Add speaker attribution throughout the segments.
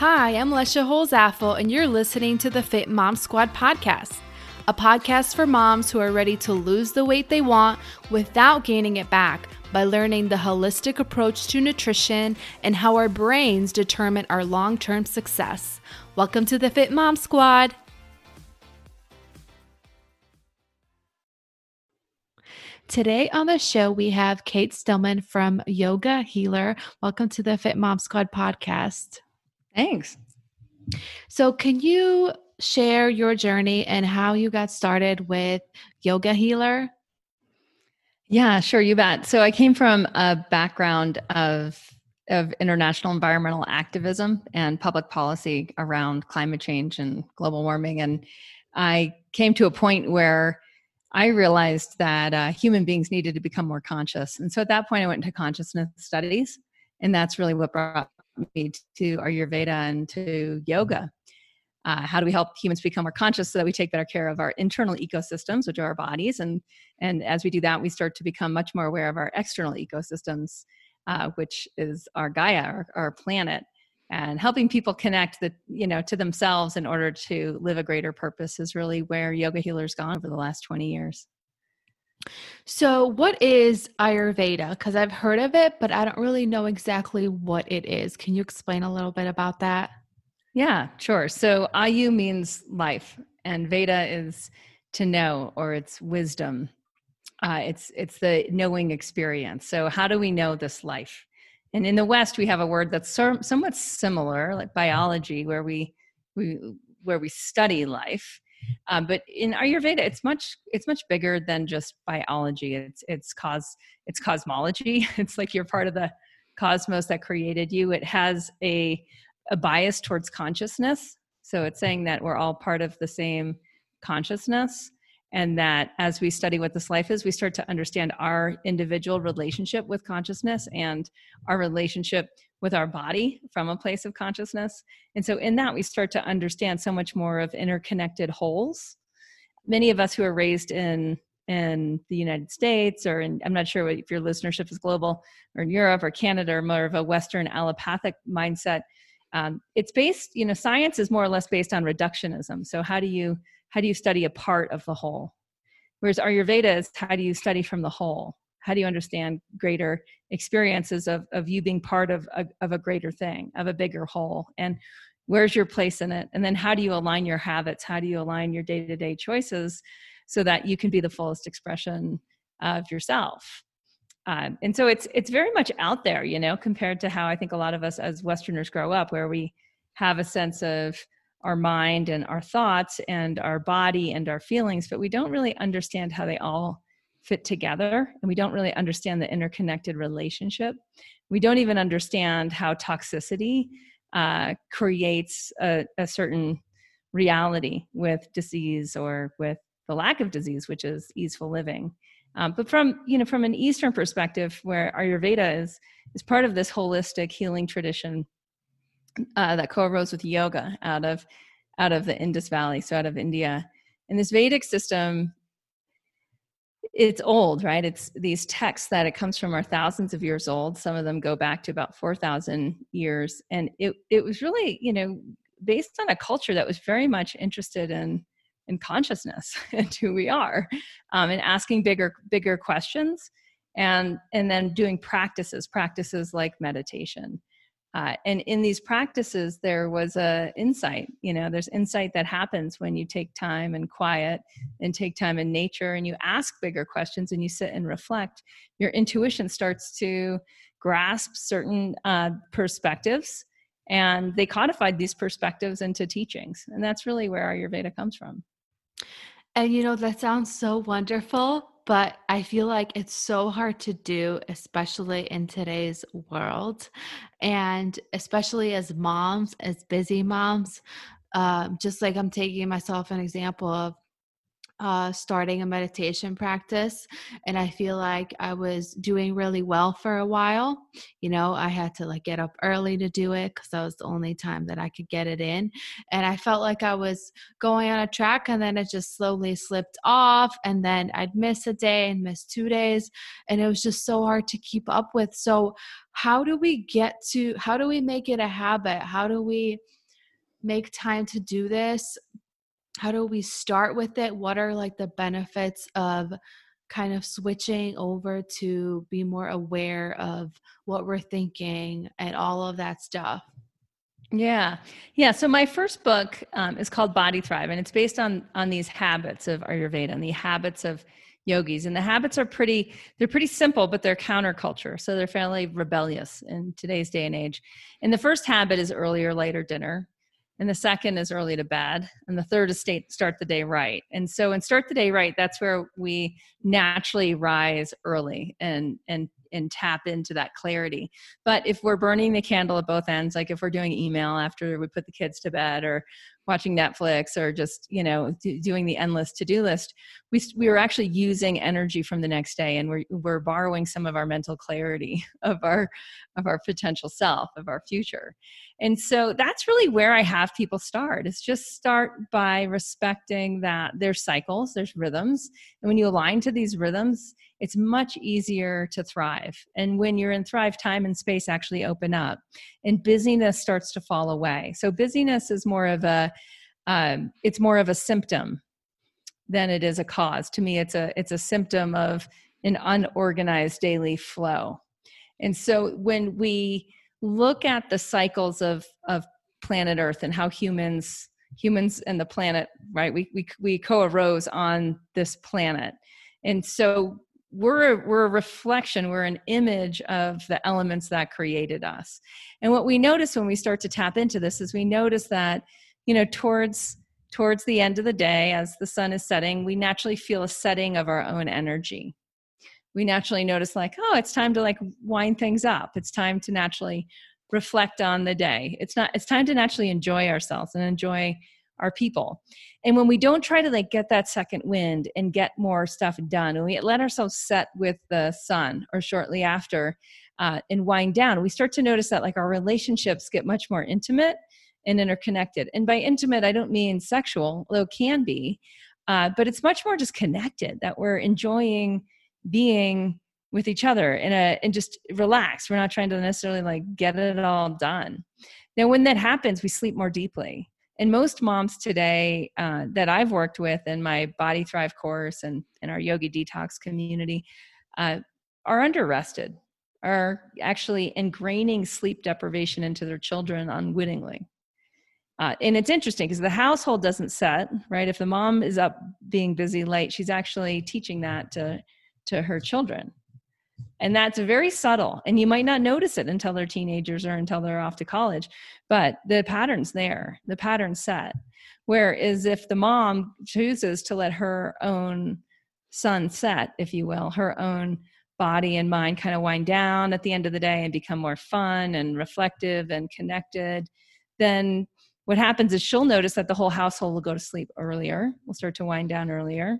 Speaker 1: Hi, I'm Lesha Holzaffel, and you're listening to the Fit Mom Squad podcast, a podcast for moms who are ready to lose the weight they want without gaining it back by learning the holistic approach to nutrition and how our brains determine our long term success. Welcome to the Fit Mom Squad. Today on the show, we have Cate Stillman from Yoga Healer. Welcome to the Fit Mom Squad podcast.
Speaker 2: Thanks.
Speaker 1: So, can you share your journey and how you got started with Yoga Healer?
Speaker 2: Yeah, sure, you bet. So, I came from a background of of international environmental activism and public policy around climate change and global warming, and I came to a point where I realized that uh, human beings needed to become more conscious. And so at that point, I went into consciousness studies. And that's really what brought me to Ayurveda and to yoga. Uh, how do we help humans become more conscious so that we take better care of our internal ecosystems, which are our bodies, and and as we do that, we start to become much more aware of our external ecosystems, uh, which is our Gaia, our, our planet, and helping people connect the you know to themselves in order to live a greater purpose is really where Yoga Healer's gone over the last twenty years.
Speaker 1: So, what is Ayurveda? Because I've heard of it, but I don't really know exactly what it is. Can you explain a little bit about that?
Speaker 2: Yeah, sure. So, Ayu means life, and Veda is to know or it's wisdom. Uh, it's it's the knowing experience. So, how do we know this life? And in the West, we have a word that's somewhat similar, like biology, where we we where we study life um, but in Ayurveda, it's much it's much bigger than just biology. It's it's cause it's cosmology. It's like you're part of the cosmos that created you. It has a a bias towards consciousness. So it's saying that we're all part of the same consciousness and that as we study what this life is we start to understand our individual relationship with consciousness and our relationship with our body from a place of consciousness. And so in that we start to understand so much more of interconnected wholes. Many of us who are raised in in the united states or in i'm not sure if your listenership is global or in europe or canada or more of a western allopathic mindset um, it's based you know science is more or less based on reductionism. So how do you how do you study a part of the whole? Whereas ayurveda is how do you study from the whole? How do you understand greater experiences of, of you being part of a, of a greater thing of a bigger whole? And where's your place in it? And then how do you align your habits? How do you align your day-to-day choices so that you can be the fullest expression of yourself? Um, and so it's it's very much out there you know compared to how i think a lot of us as westerners grow up where we have a sense of our mind and our thoughts and our body and our feelings, but we don't really understand how they all fit together and we don't really understand the interconnected relationship. We don't even understand how toxicity uh, creates a, a certain reality with disease or with the lack of disease, which is easeful living. Um, but from you know from an Eastern perspective, where Ayurveda is is part of this holistic healing tradition uh, that co-arose with yoga out of out of the Indus Valley, so out of India. And this Vedic system, it's old, right? It's these texts that it comes from are thousands of years old. Some of them go back to about four thousand years, and it it was really you know based on a culture that was very much interested in in consciousness and who we are, um, and asking bigger bigger questions, and and then doing practices practices like meditation uh, and in these practices there was a insight you know there's insight that happens when you take time and quiet and take time in nature and you ask bigger questions and you sit and reflect your intuition starts to grasp certain uh, perspectives and they codified these perspectives into teachings. And that's really where ayurveda comes from.
Speaker 1: And you know that sounds so wonderful but I feel like it's so hard to do, especially in today's world. And especially as moms, as busy moms, um, just like I'm taking myself an example of uh, starting a meditation practice and i feel like i was doing really well for a while. You know i had to like get up early to do it because that was the only time that i could get it in and i felt like i was going on a track and then it just slowly slipped off and then i'd miss a day and miss two days and it was just so hard to keep up with. So how do we get to how do we make it a habit? How do we make time to do this how do we start with it? What are like the benefits of kind of switching over to be more aware of what we're thinking and all of that stuff?
Speaker 2: Yeah. Yeah so my first book um, is called body thrive and it's based on on these habits of ayurveda and the habits of yogis and the habits are pretty they're pretty simple but they're counterculture so they're fairly rebellious in today's day and age. And the first habit is earlier later dinner and the second is early to bed and the third is state, start the day right. And so in start the day right that's where we naturally rise early and and and tap into that clarity. But if we're burning the candle at both ends like if we're doing email after we put the kids to bed or watching Netflix or just you know doing the endless to-do list we we were actually using energy from the next day and we're we're borrowing some of our mental clarity of our of our potential self of our future. And so that's really where I have people start. Is just start by respecting that there's cycles there's rhythms. And when you align to these rhythms it's much easier to thrive. And when you're in thrive time and space actually open up. And busyness starts to fall away. So busyness is more of a um, it's more of a symptom than it is a cause. To me it's a it's a symptom of an unorganized daily flow. And so when we look at the cycles of of planet earth and how humans humans and the planet right we we, we co-arose on this planet. And so we're we're a reflection we're an image of the elements that created us. And what we notice when we start to tap into this is we notice that you know towards towards the end of the day as the sun is setting we naturally feel a setting of our own energy. We naturally notice like oh it's time to like wind things up. It's time to naturally reflect on the day. It's not it's time to naturally enjoy ourselves and enjoy our people. And when we don't try to like get that second wind and get more stuff done and we let ourselves set with the sun or shortly after uh, and wind down we start to notice that like our relationships get much more intimate and interconnected. And by intimate i don't mean sexual though it can be uh, but it's much more just connected that we're enjoying being with each other in a and just relax we're not trying to necessarily like get it all done. Now when that happens we sleep more deeply. And most moms today uh, that I've worked with in my Body Thrive course and in our Yogi Detox community uh, are under rested, are actually ingraining sleep deprivation into their children unwittingly. Uh, and it's interesting because the household doesn't set right. If the mom is up being busy late, she's actually teaching that to to her children and that's very subtle and you might not notice it until they're teenagers or until they're off to college but the pattern's there the pattern's set whereas if the mom chooses to let her own sun set if you will her own body and mind kind of wind down at the end of the day and become more fun and reflective and connected then what happens is she'll notice that the whole household will go to sleep earlier will start to wind down earlier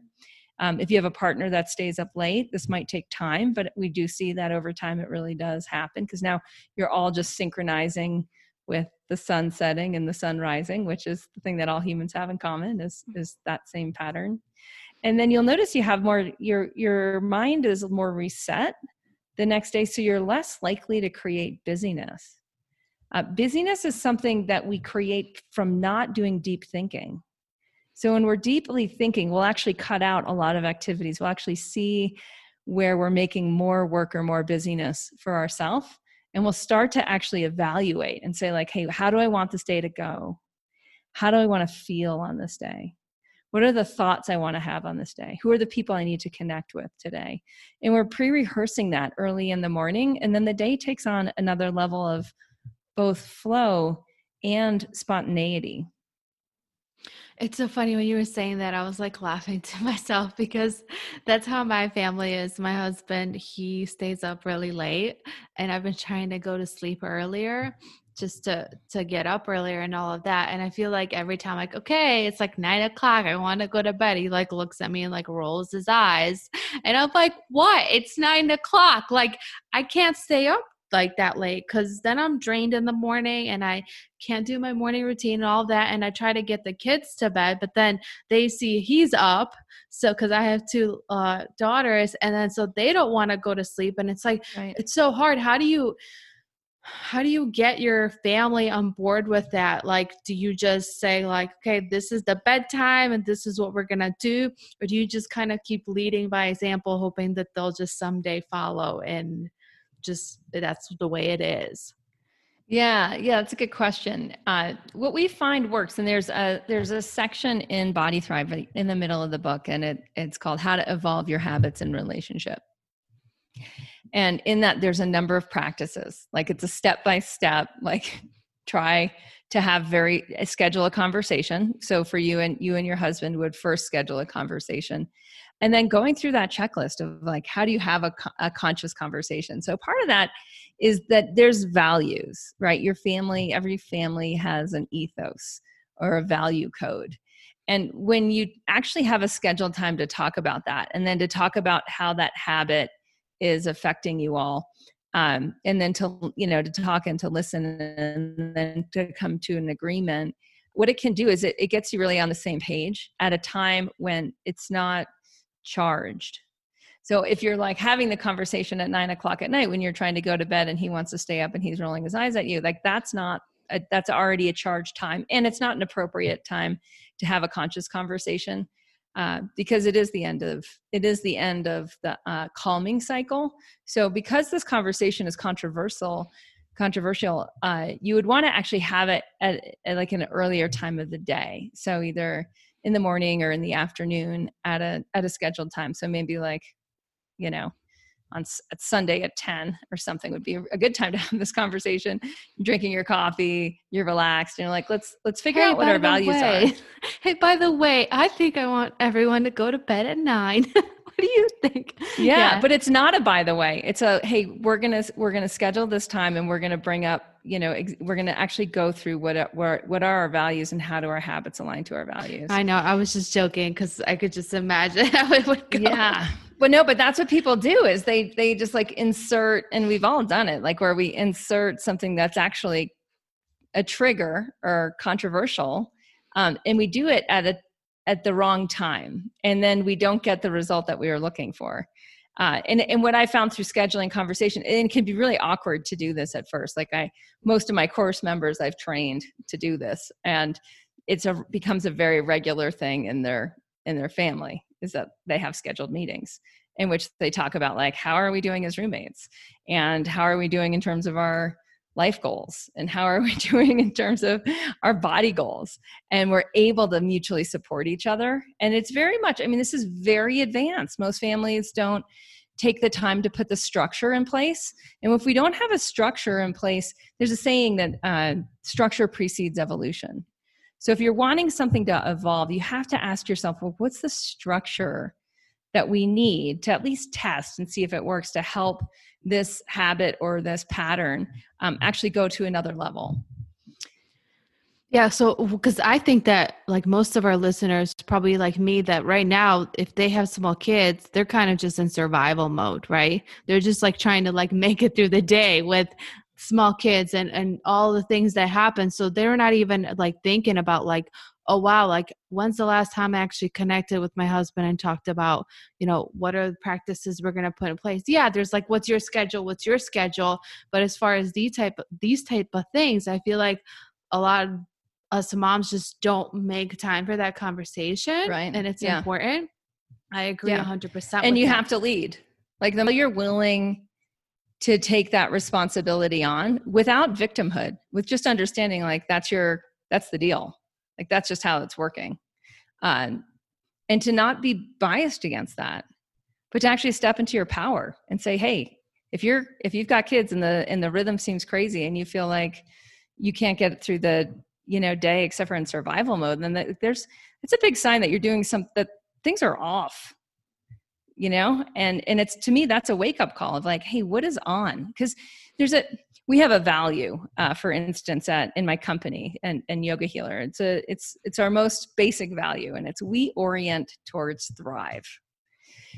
Speaker 2: um, if you have a partner that stays up late, this might take time, but we do see that over time it really does happen because now you're all just synchronizing with the sun setting and the sun rising, which is the thing that all humans have in common is is that same pattern. And then you'll notice you have more your your mind is more reset the next day, so you're less likely to create busyness. Uh, busyness is something that we create from not doing deep thinking. So when we're deeply thinking, we'll actually cut out a lot of activities. We'll actually see where we're making more work or more busyness for ourselves. And we'll start to actually evaluate and say, like, hey, how do I want this day to go? How do I want to feel on this day? What are the thoughts I want to have on this day? Who are the people I need to connect with today? And we're pre rehearsing that early in the morning. And then the day takes on another level of both flow and spontaneity.
Speaker 1: It's so funny when you were saying that, I was like laughing to myself because that's how my family is. My husband, he stays up really late, and I've been trying to go to sleep earlier. just to to get up earlier and all of that. And I feel like every time like, okay, it's like nine o'clock, I want to go to bed. He like looks at me and like rolls his eyes. And I'm like, what? It's nine o'clock. Like I can't stay up like that late because then I'm drained in the morning and I can't do my morning routine and all that. And I try to get the kids to bed, but then they see he's up. So, because I have two uh, daughters, and then so they don't want to go to sleep. And it's like, right. it's so hard. How do you, how do you get your family on board with that like do you just say like okay this is the bedtime and this is what we're gonna do or do you just kind of keep leading by example hoping that they'll just someday follow and just that's the way it is.
Speaker 2: Yeah yeah that's a good question. Uh, what we find works and there's a there's a section in body thrive in the middle of the book and it it's called how to evolve your habits and relationship. And in that there's a number of practices. Like it's a step by step like try to have very schedule a conversation. So for you and you and your husband would first schedule a conversation and then going through that checklist of like how do you have a, a conscious conversation? So part of that is that there's values right? Your family every family has an ethos or a value code. And when you actually have a scheduled time to talk about that and then to talk about how that habit is affecting you all um, and then to you know to talk and to listen and then to come to an agreement what it can do is it, it gets you really on the same page at a time when it's not charged so if you're like having the conversation at nine o'clock at night when you're trying to go to bed and he wants to stay up and he's rolling his eyes at you like that's not a, that's already a charged time and it's not an appropriate time to have a conscious conversation uh, because it is the end of it is the end of the uh, calming cycle. So because this conversation is controversial, controversial, uh, you would want to actually have it at, at like an earlier time of the day. So either in the morning or in the afternoon at a at a scheduled time. So maybe like you know on at sunday at 10 or something would be a good time to have this conversation. You're drinking your coffee you're relaxed and you're like let's let's figure hey, out what our values
Speaker 1: way.
Speaker 2: are
Speaker 1: hey by the way i think i want everyone to go to bed at 9 do you think?
Speaker 2: Yeah, yeah, but it's not a by the way. It's a hey, we're gonna we're gonna schedule this time and we're gonna bring up you know ex- we're going to actually go through what what what are our values and how do our habits align to our values
Speaker 1: i know i was just joking because i could just imagine how it would go
Speaker 2: yeah but no but that's what people do is they they just like insert and we've all done it like where we insert something that's actually a trigger or controversial um, and we do it at a at the wrong time and then we don't get the result that we were looking for. Uh, and, and what i found through scheduling conversation and it can be really awkward to do this at first like i most of my course members i've trained to do this and it's a becomes a very regular thing in their in their family is that they have scheduled meetings in which they talk about like how are we doing as roommates? And how are we doing in terms of our life goals and how are we doing in terms of our body goals. And we're able to mutually support each other. And it's very much i mean this is very advanced. Most families don't take the time to put the structure in place. And if we don't have a structure in place there's a saying that uh, structure precedes evolution. So if you're wanting something to evolve, you have to ask yourself, well, what's the structure that we need to at least test and see if it works to help this habit or this pattern um, actually go to another level?
Speaker 1: Yeah, so because I think that like most of our listeners, probably like me, that right now, if they have small kids, they're kind of just in survival mode, right? They're just like trying to like make it through the day with small kids and and all the things that happen so they're not even like thinking about like oh wow like when's the last time i actually connected with my husband and talked about you know what are the practices we're going to put in place yeah there's like what's your schedule what's your schedule but as far as these type these type of things i feel like a lot of us moms just don't make time for that conversation
Speaker 2: right
Speaker 1: and it's yeah. important i agree yeah. 100%
Speaker 2: and you
Speaker 1: that.
Speaker 2: have to lead like the you're willing to take that responsibility on without victimhood with just understanding like that's your that's the deal like that's just how it's working. Um, and to not be biased against that but to actually step into your power and say hey if you're if you've got kids and the and the rhythm seems crazy and you feel like you can't get through the you know day except for in survival mode then there's it's a big sign that you're doing some that things are off. You know? And and it's to me that's a wake up call of like hey what is on? Because there's a we have a value uh, for instance at in my company and, and yoga healer. It's a it's it's our most basic value and it's we orient towards thrive.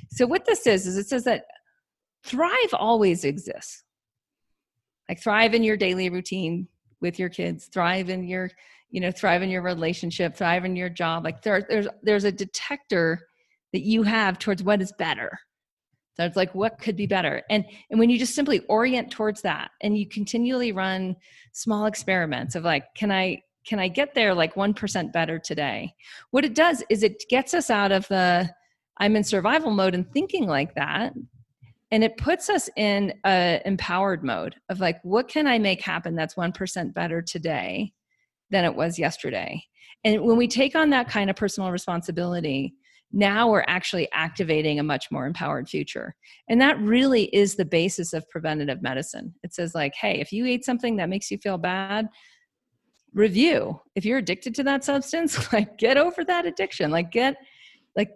Speaker 2: So what this is is it says that thrive always exists. Like thrive in your daily routine with your kids thrive in your you know thrive in your relationship thrive in your job. Like there, there's there's a detector that you have towards what is better so it's like what could be better? And and when you just simply orient towards that and you continually run small experiments of like can i can i get there like 1% better today? What it does is it gets us out of the i'm in survival mode and thinking like that and it puts us in a empowered mode of like what can i make happen that's 1% better today than it was yesterday? And when we take on that kind of personal responsibility now we're actually activating a much more empowered future. And that really is the basis of preventative medicine. It says like hey if you eat something that makes you feel bad review. If you're addicted to that substance like get over that addiction. Like get like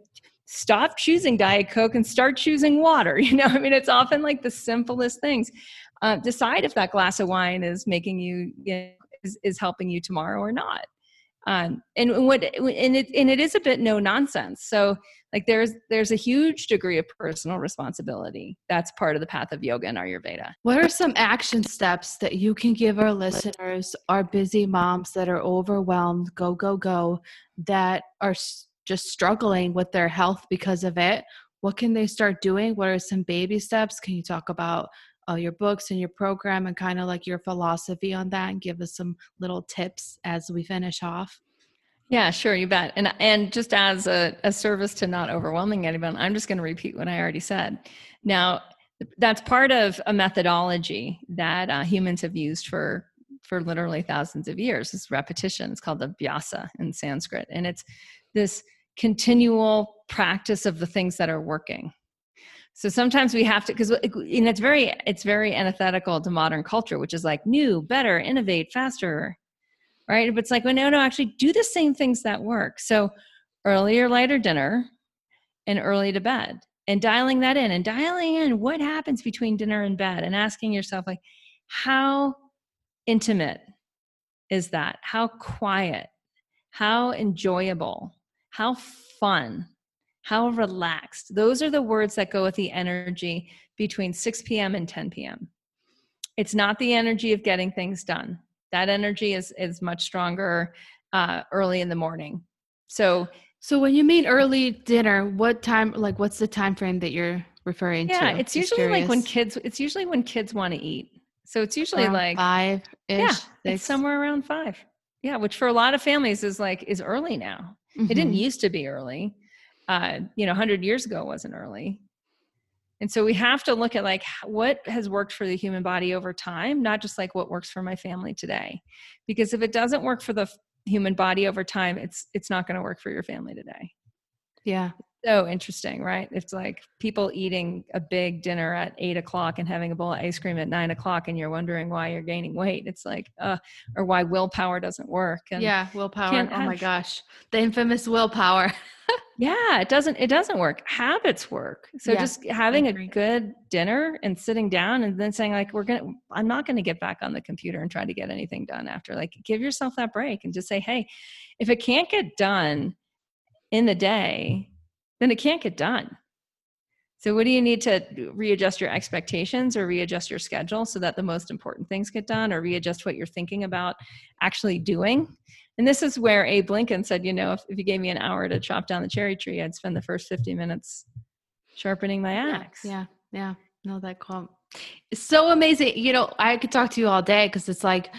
Speaker 2: stop choosing diet coke and start choosing water. You know i mean it's often like the simplest things. Uh, decide if that glass of wine is making you, you know, is, is helping you tomorrow or not um, and what and it and it is a bit no nonsense. So like there's there's a huge degree of personal responsibility that's part of the path of yoga and ayurveda.
Speaker 1: What are some action steps that you can give our listeners our busy moms that are overwhelmed go go go that are just struggling with their health because of it? What can they start doing? What are some baby steps? Can you talk about uh, your books and your program and kind of like your philosophy on that and give us some little tips as we finish off?
Speaker 2: Yeah sure you bet. And and just as a, a service to not overwhelming anyone i'm just going to repeat what i already said. Now that's part of a methodology that uh, humans have used for for literally thousands of years it's repetition. It's called the abhyasa in sanskrit. And it's this continual practice of the things that are working so sometimes we have to because and it's very it's very antithetical to modern culture which is like new better innovate faster right? But it's like well no no actually do the same things that work. So earlier lighter dinner and early to bed and dialing that in and dialing in what happens between dinner and bed and asking yourself like how intimate is that? How quiet? How enjoyable? How fun how relaxed. Those are the words that go with the energy between 6 p.m. and 10 p.m. It's not the energy of getting things done. That energy is is much stronger uh, early in the morning. So,
Speaker 1: so when you mean early dinner, what time? Like, what's the time frame that you're referring
Speaker 2: yeah,
Speaker 1: to?
Speaker 2: Yeah, it's Just usually curious. like when kids. It's usually when kids want to eat. So it's usually
Speaker 1: around
Speaker 2: like
Speaker 1: five.
Speaker 2: Yeah, it's somewhere around five. Yeah, which for a lot of families is like is early now. Mm-hmm. It didn't mm-hmm. used to be early uh, you know 100 years ago wasn't early and so we have to look at like what has worked for the human body over time not just like what works for my family today because if it doesn't work for the human body over time it's it's not going to work for your family today
Speaker 1: yeah
Speaker 2: so interesting, right? It's like people eating a big dinner at eight o'clock and having a bowl of ice cream at nine o'clock, and you're wondering why you're gaining weight. It's like, uh, or why willpower doesn't work.
Speaker 1: And yeah, willpower. Oh have, my gosh, the infamous willpower.
Speaker 2: yeah, it doesn't. It doesn't work. Habits work. So yeah, just having a good dinner and sitting down and then saying like, we're gonna. I'm not going to get back on the computer and try to get anything done after. Like, give yourself that break and just say, hey, if it can't get done in the day then it can't get done. So, what do you need to readjust your expectations or readjust your schedule so that the most important things get done or readjust what you're thinking about actually doing? And this is where Abe Lincoln said, you know, if, if you gave me an hour to chop down the cherry tree, I'd spend the first 50 minutes sharpening my axe.
Speaker 1: Yeah, yeah. No, that quote. It's so amazing. You know, I could talk to you all day because it's like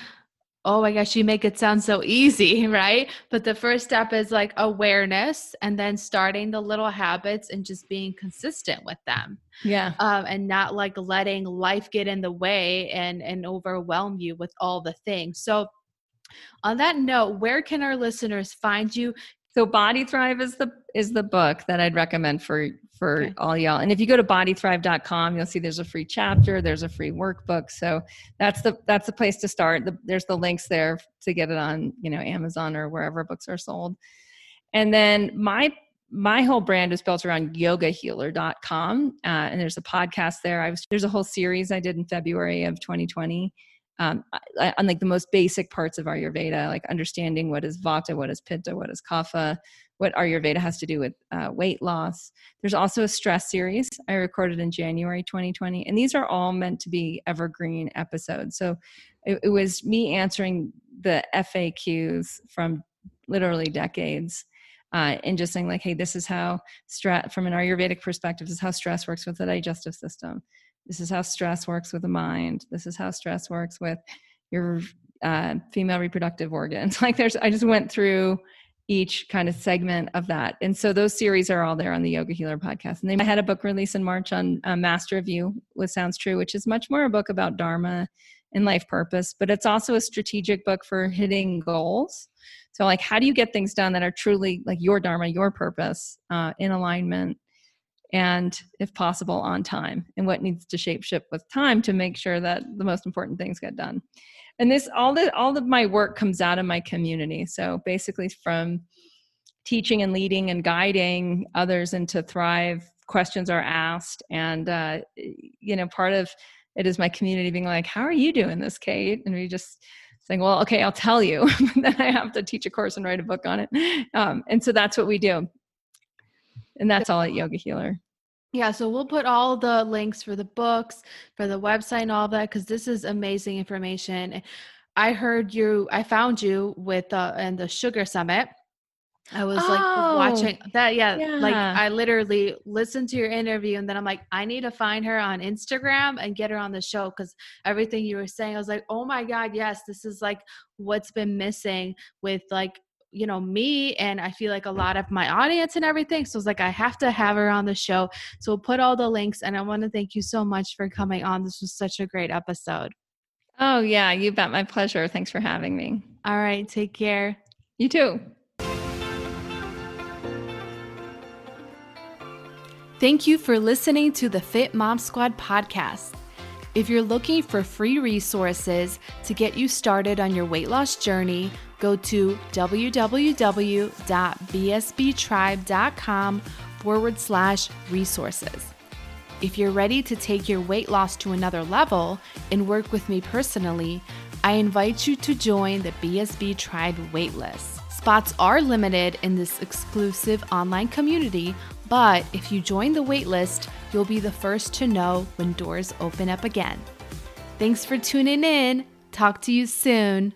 Speaker 1: oh my gosh, you make it sound so easy, right? But the first step is like awareness and then starting the little habits and just being consistent with them.
Speaker 2: Yeah.
Speaker 1: Um, and not like letting life get in the way and and overwhelm you with all the things. So on that note, where can our listeners find you?
Speaker 2: So Body Thrive is the is the book that I'd recommend for for okay. all y'all. And if you go to bodythrive.com, you'll see there's a free chapter, there's a free workbook. So that's the that's the place to start. The, there's the links there to get it on, you know, Amazon or wherever books are sold. And then my my whole brand is built around yogahealer.com uh, and there's a podcast there i was there's a whole series i did in february of 2020 um, on like the most basic parts of Ayurveda, like understanding what is Vata, what is Pitta, what is Kapha, what Ayurveda has to do with uh, weight loss. There's also a stress series I recorded in January 2020, and these are all meant to be evergreen episodes. So it, it was me answering the FAQs from literally decades. Uh, and just saying like, hey, this is how stress, from an Ayurvedic perspective, is how stress works with the digestive system. This is how stress works with the mind. This is how stress works with your uh, female reproductive organs. Like, there's, I just went through each kind of segment of that. And so those series are all there on the Yoga Healer podcast. And they had a book release in March on uh, Master of You, what sounds true, which is much more a book about Dharma and life purpose, but it's also a strategic book for hitting goals. So, like, how do you get things done that are truly like your Dharma, your purpose, uh, in alignment, and if possible, on time, and what needs to shape shift with time to make sure that the most important things get done. And this all the all of my work comes out of my community. So basically from teaching and leading and guiding others into thrive questions are asked and uh, you know part of it is my community being like how are you doing this Cate? And we just saying well okay i'll tell you then i have to teach a course and write a book on it. Um, and so that's what we do and that's all at yoga healer
Speaker 1: yeah, so we'll put all the links for the books, for the website, and all that because this is amazing information. I heard you, I found you with uh, and the Sugar Summit. I was oh, like watching that. Yeah, yeah, like I literally listened to your interview and then I'm like, I need to find her on Instagram and get her on the show because everything you were saying, I was like, oh my God, yes, this is like what's been missing with like you know me and i feel like a lot of my audience and everything so it's like i have to have her on the show. So we'll put all the links and i want to thank you so much for coming on. This was such a great episode.
Speaker 2: Oh yeah you bet. My pleasure. Thanks for having me.
Speaker 1: All right take care.
Speaker 2: You too.
Speaker 1: Thank you for listening to the fit mom squad podcast if you're looking for free resources to get you started on your weight loss journey, go to www.bsbtribe.com forward slash resources. If you're ready to take your weight loss to another level and work with me personally, I invite you to join the BSB Tribe waitlist. Spots are limited in this exclusive online community, but if you join the waitlist, you'll be the first to know when doors open up again. Thanks for tuning in. Talk to you soon.